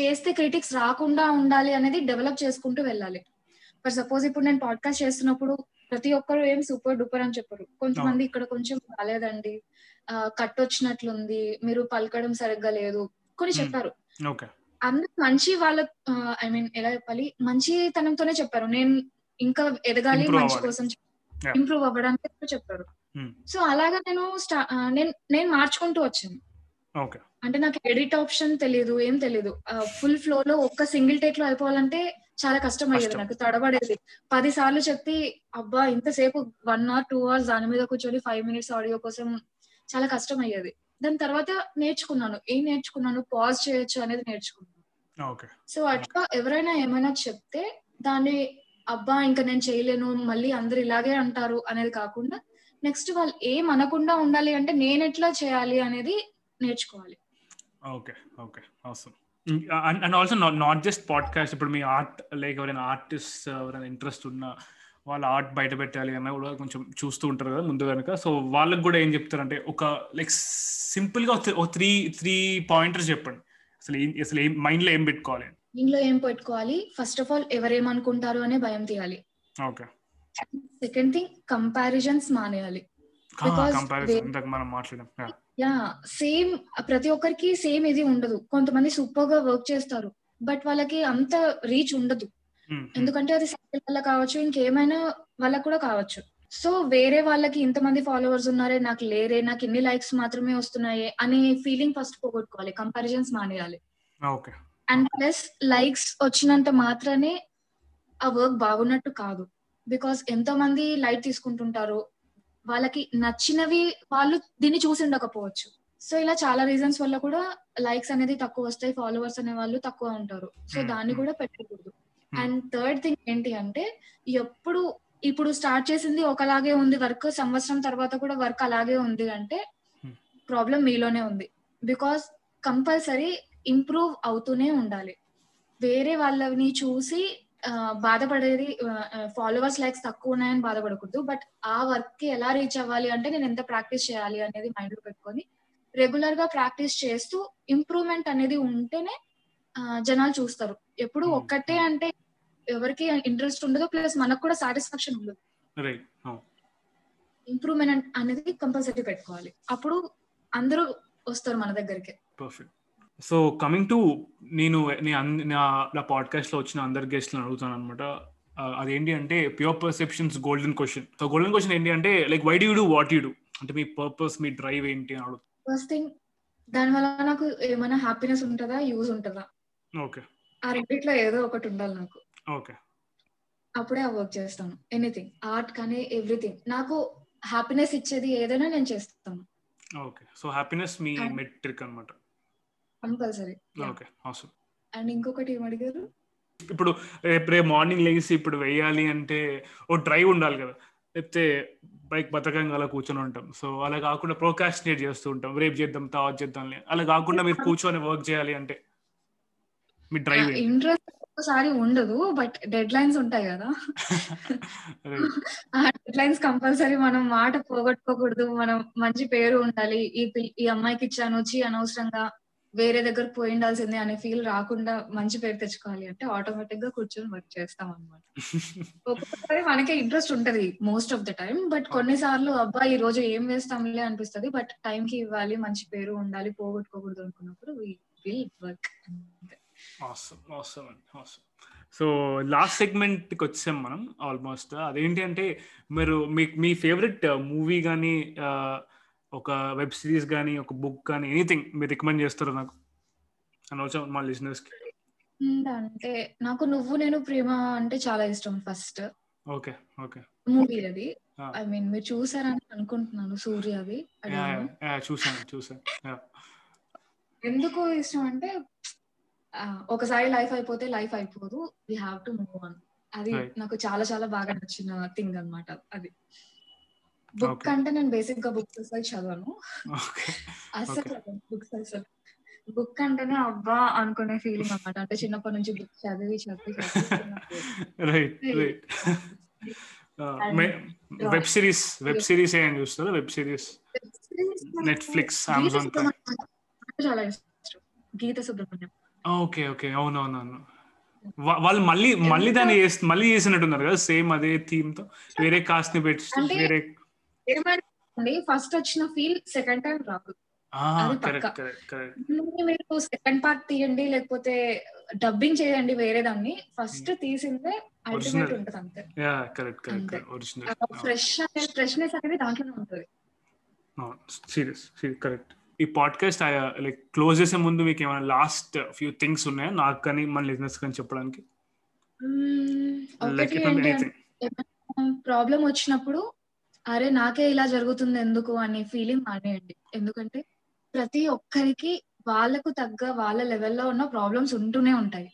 చేస్తే క్రిటిక్స్ రాకుండా ఉండాలి అనేది డెవలప్ చేసుకుంటూ వెళ్ళాలి. ఫర్ సపోజ్ ఇప్పుడు నేను పాడ్కాస్ట్ చేస్తున్నప్పుడు ప్రతి ఒక్కరు ఏం సూపర్ డూపర్ అని చెప్పరు. కొంతమంది ఇక్కడ కొంచెం బాగాలేదండి కట్ వచ్చినట్లుంది. మీరు పలకడం సరిగ్గా లేదు. కొన్ని. చెప్పారు. అందరు మంచి వాళ్ళ ఐ మీన్ ఎలా చెప్పాలి? మంచితనంతోనే చెప్పారు. నేను ఇంకా ఎదగాలి మంచి. కోసం. ఇంప్రూవ్ అవ్వడానికి చెప్పారు. సో అలాగా నేను నేను నేను మార్చుకుంటూ వచ్చాను. అంటే నాకు ఎడిట్ ఆప్షన్ తెలియదు ఏం తెలియదు ఫుల్ ఫ్లో లో ఒక్క సింగిల్ టేక్లో అయిపోవాలంటే చాలా కష్టం. అయ్యేది. నాకు తడబడేది. పది సార్లు చెప్పి అబ్బా ఇంతసేపు వన్ అవర్ టూ అవర్స్ దాని మీద కూర్చొని ఫైవ్ మినిట్స్ ఆడియో కోసం చాలా కష్టం అయ్యేది దాని తర్వాత నేర్చుకున్నాను. ఏం నేర్చుకున్నాను? పాజ్ చేయొచ్చు అనేది నేర్చుకున్నాను. సో అట్లా ఎవరైనా ఏమైనా చెప్తే దాన్ని అబ్బా ఇంకా నేను చేయలేను మళ్ళీ అందరు ఇలాగే అంటారు అనేది కాకుండా నెక్స్ట్ వాళ్ళు ఏం అనకుండా ఉండాలి అంటే నేను ఎట్లా చేయాలి అనేది నేర్చుకోవాలి. ఓకే ఓకే అవసరం and also not just podcast ఇప్పుడు మీ ఆర్ట్ లైక్ ఎవరైనా ఆర్టిస్ట్ ఎవరైనా ఇంట్రెస్ట్ ఉన్న వాళ్ళ ఆర్ట్ బయట పెట్టాలి అన్న కూడా కొంచెం చూస్తూ ఉంటారు కదా ముందు కనుక. సో వాళ్ళకి కూడా ఏం చెప్తారంటే ఒక లైక్ సింపుల్గా ఒక త్రీ త్రీ పాయింటర్స్ చెప్పండి. అసలు అసలు ఏం మైండ్లో ఏం పెట్టుకోవాలి? దీనిలో ఏం పెట్టుకోవాలి? ఫస్ట్ ఆఫ్ ఆల్ ఎవరేమనుకుంటారు అనే భయం తీయాలి. ఓకే సెకండ్ థింగ్ కంపారిజన్స్ మానేయాలి. మనం మాట్లాడాం. Yeah. యా సేమ్ ప్రతి ఒక్కరికి సేమ్ ఇది ఉండదు. కొంతమంది సూపర్గా వర్క్ చేస్తారు బట్ వాళ్ళకి అంత రీచ్ ఉండదు. ఎందుకంటే అది సైకిల్ వల్ల కావచ్చు ఇంకేమైనా వాళ్ళకు కూడా కావచ్చు. సో వేరే వాళ్ళకి ఇంతమంది ఫాలోవర్స్ ఉన్నారే నాకు లేరే నాకు ఇన్ని లైక్స్ మాత్రమే వస్తున్నాయి అనే ఫీలింగ్ ఫస్ట్ పోగొట్టుకోవాలి కంపారిజన్స్ మానేయాలి. అండ్ ప్లస్ లైక్స్ వచ్చినంత మాత్రమే ఆ వర్క్ బాగున్నట్టు కాదు. బికాస్ ఎంతో మంది లైట్ తీసుకుంటుంటారు వాళ్ళకి నచ్చినవి వాళ్ళు దీన్ని చూసి ఉండకపోవచ్చు సో ఇలా చాలా రీజన్స్ వల్ల కూడా లైక్స్ అనేది తక్కువ వస్తాయి ఫాలోవర్స్ అనే వాళ్ళు తక్కువ ఉంటారు సో Hmm, దాన్ని hmm. కూడా పెట్టకూడదు Hmm. అండ్ థర్డ్ థింగ్ ఏంటి అంటే ఎప్పుడు ఇప్పుడు స్టార్ట్ చేసింది ఒకలాగే ఉంది వర్క్ సంవత్సరం తర్వాత కూడా వర్క్ అలాగే ఉంది అంటే Hmm. ప్రాబ్లం మీలోనే ఉంది బికాస్ కంపల్సరీ ఇంప్రూవ్ అవుతూనే ఉండాలి వేరే వాళ్ళని చూసి బాధపడేది ఫాలోవర్స్ లైక్స్ తక్కువ ఉన్నాయని బాధపడకూడదు. బట్ ఆ వర్క్కి ఎలా రీచ్ అవ్వాలి అంటే నేను ఎంత ప్రాక్టీస్ చేయాలి అనేది మైండ్లో పెట్టుకొని రెగ్యులర్గా ప్రాక్టీస్ చేస్తూ ఇంప్రూవ్మెంట్ అనేది ఉంటేనే జనాలు చూస్తారు. ఎప్పుడు Hmm. ఒక్కటే అంటే ఎవరికి ఇంట్రెస్ట్ ఉండదు ప్లస్ మనకు కూడా సాటిస్ఫాక్షన్ ఉండదు. ఇంప్రూవ్మెంట్ అనేది కంపల్సరీ పెట్టుకోవాలి. అప్పుడు అందరూ వస్తారు మన దగ్గరికి. పర్ఫెక్ట్ సో కమింగ్ టు నేను నీ అన్ని- నా నా పాడ్కాస్ట్లో వచ్చిన అందరి గెస్ట్లను అడుగుతాను అనమాట అదేంటి అంటే pure perceptions golden question so golden question ఏంటి అంటే like why do you do what you do అంటే మీ పర్పస్ మీ డ్రైవ్ ఏంటి అని అడుగుతాను. ఫస్ట్ థింగ్ దాని వల్ల నాకు ఏమైనా హ్యాపీనెస్ ఉంటుందా? యూజ్ ఉంటుందా? ఓకే. ఆ రెండిట్లో ఏదో ఒకటి ఉండాలి నాకు. ఓకే. అప్పుడే ఆ వర్క్ చేస్తాను. ఎనీథింగ్ ఆర్ట్ కానీ ఎవ్రీథింగ్ నాకు హ్యాపీనెస్ ఇచ్చేది ఏదైనా నేను చేస్తాను. ఓకే. సో హ్యాపీనెస్ మీ మెట్రిక్ అనమాట కంపల్సరీ. ఓకే అవసరం అండ్ ఇంకొకటి ఏం అడిగారు? ఇప్పుడు రేపు రేపు మార్నింగ్ లేచి ఇప్పుడు వెయ్యాలి అంటే ఓ డ్రైవ్ ఉండాలి కదా. లేకపోతే బైక్ బతకంగా అలా కూర్చొని ఉంటాం. సో అలా కాకుండా ప్రోకాస్టినేట్ చేస్తూ ఉంటాం. రేపు చేద్దాం తర్వాత చేద్దాం అలా కాకుండా మీరు కూర్చొని వర్క్ చేయాలి అంటే మీ డ్రైవ్ ఇంట్రెస్ట్ ఒకసారి ఉండదు బట్ డెడ్ లైన్స్ ఉంటాయి కదా. ఆ డెడ్ లైన్స్ కంపల్సరీ మనం మాట పోగొట్టుకోకూడదు. మనం మంచి పేరు ఉండాలి. ఈ ఈ అమ్మాయికి ఇచ్చాను వచ్చి అనవసరంగా వేరే దగ్గర పోయి ఉండాల్సిందే అనే ఫీల్ రాకుండా మంచి పేరు తెచ్చుకోవాలి అంటే ఆటోమేటిక్గా కూర్చొని వర్క్ చేస్తాం అనమాట ఒక్కొక్కసారి మనకే ఇంట్రెస్ట్ ఉంటది most of the time but కొన్నిసార్లు అబ్బా ఈ రోజు ఏం వేస్తాంలే అనిపిస్తది బట్ టైం కి ఇవ్వాలి మంచి పేరు ఉండాలి పోగొట్టుకోకూడదు అనుకున్నప్పుడు విల్ వర్క్ సో లాస్ట్ సెగ్మెంట్కి వచ్చాం మనం ఆల్మోస్ట్ అదేంటి అంటే మీరు మీ మీ ఫేవరెట్ మూవీ కానీ ఒక వెబ్ సిరీస్ కానీ ఒక బుక్ కానీ ఎనీథింగ్ మీరు రికమెండ్ చేస్తారో నాకు. అని వచ్చాం మా లిజినెస్కి అంటే నాకు నువ్వు నేను ప్రేమ అంటే చాలా ఇష్టం ఫస్ట్. Okay okay. మూవీ అది. ఐ మీన్ మీరు చూసారని అనుకుంటున్నాను don't know. చూసాను చూసాను. ఎందుకు ఇష్టం అంటే ఒకసారి లైఫ్ అయిపోతే లైఫ్ అయిపోదు. We have to move on అది. నాకు చాలా చాలా బాగా నచ్చిన థింగ్ అన్నమాట అది. బుక్. అంటే నేను బేసిక్గా బుక్స్ అసలు చదవను అసలు. బుక్స్ అసలు బుక్ అంటేనే అబ్బా అనుకునే ఫీలింగ్ అన్నమాట. అంటే చిన్నప్పటి నుంచి బుక్ చదివి చదివి వెబ్ సిరీస్ వెబ్ సిరీస్ ఏం చూస్తారా? Web series. Netflix Amazon Prime చాలా ఇష్టం. గీత సుబ్రహ్మణ్యం. Okay okay. అవునవునవును. వాళ్ళు మళ్ళీ మళ్ళీ దాన్ని మళ్ళీ చేసినట్టున్నారు కదా సేమ్ అదే థీమ్తో వేరే కాస్ట్ని పెట్టి వేరే ఫస్ట్ వచ్చిన ఫీల్ సెకండ్ టైం రాదు. మీరు సెకండ్ పార్ట్ తీయండి లేకపోతే డబ్బింగ్ చేయండి వేరే దాన్ని. ఫస్ట్ తీసిందే అల్టిమేట్. ఉంటది అంతే యా కరెక్ట్ కరెక్ట్ అంతే. ఒరిజినల్ ఫ్రెష్ ఫ్రెష్నెస్ అనేది దాంట్లోనే ఉంటది. సీరియస్ కరెక్ట్ ఈ పాడ్కాస్ట్ లైక్ క్లోజ్ చేసే ముందు మీకు ఏమైనా లాస్ట్ ఫ్యూ థింగ్స్ ఉన్నాయా? నాకు కానీ మన లిజినెస్ కానీ చెప్పడానికి? ప్రాబ్లం వచ్చినప్పుడు అరే నాకే ఇలా జరుగుతుంది ఎందుకు అనే ఫీలింగ్ మానేయండి. ఎందుకంటే ప్రతి ఒక్కరికి వాళ్ళకు తగ్గ వాళ్ళ లెవెల్లో ఉన్న ప్రాబ్లమ్స్ ఉంటూనే ఉంటాయి.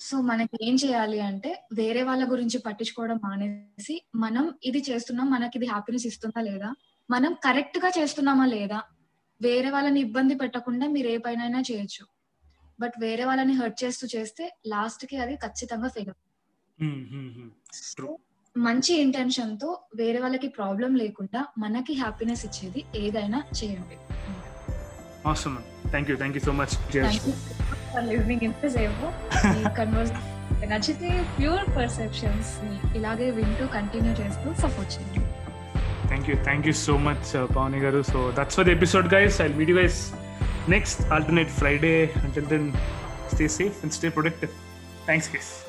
సో మనకి ఏం చేయాలి అంటే వేరే వాళ్ళ గురించి పట్టించుకోవడం మానేసి మనం ఇది చేస్తున్నాం మనకి ఇది హ్యాపీనెస్ ఇస్తుందా లేదా? మనం కరెక్ట్గా చేస్తున్నామా లేదా? వేరే వాళ్ళని ఇబ్బంది పెట్టకుండా మీరు ఏ పైన చేయొచ్చు. బట్ వేరే వాళ్ళని హర్ట్ చేస్తూ చేస్తే లాస్ట్కి అది ఖచ్చితంగా ఫెయిల్ True. మంచి ఇంటెన్షన్తో వేరే వాళ్ళకి ప్రాబ్లం లేకుండా మనకి హ్యాపీనెస్ ఇచ్చేది ఏదైనా చేయండి. నచ్చితే ప్యూర్ పర్సెప్షన్స్ ఇలాగే వింటూ కంటిన్యూ చేస్తూ సపోర్ట్ చేయండి. Thank you thank you so much Pavani గారు so that's for episode guys I meet guys next alternate Friday అంటే then stay safe and stay productive thanks guys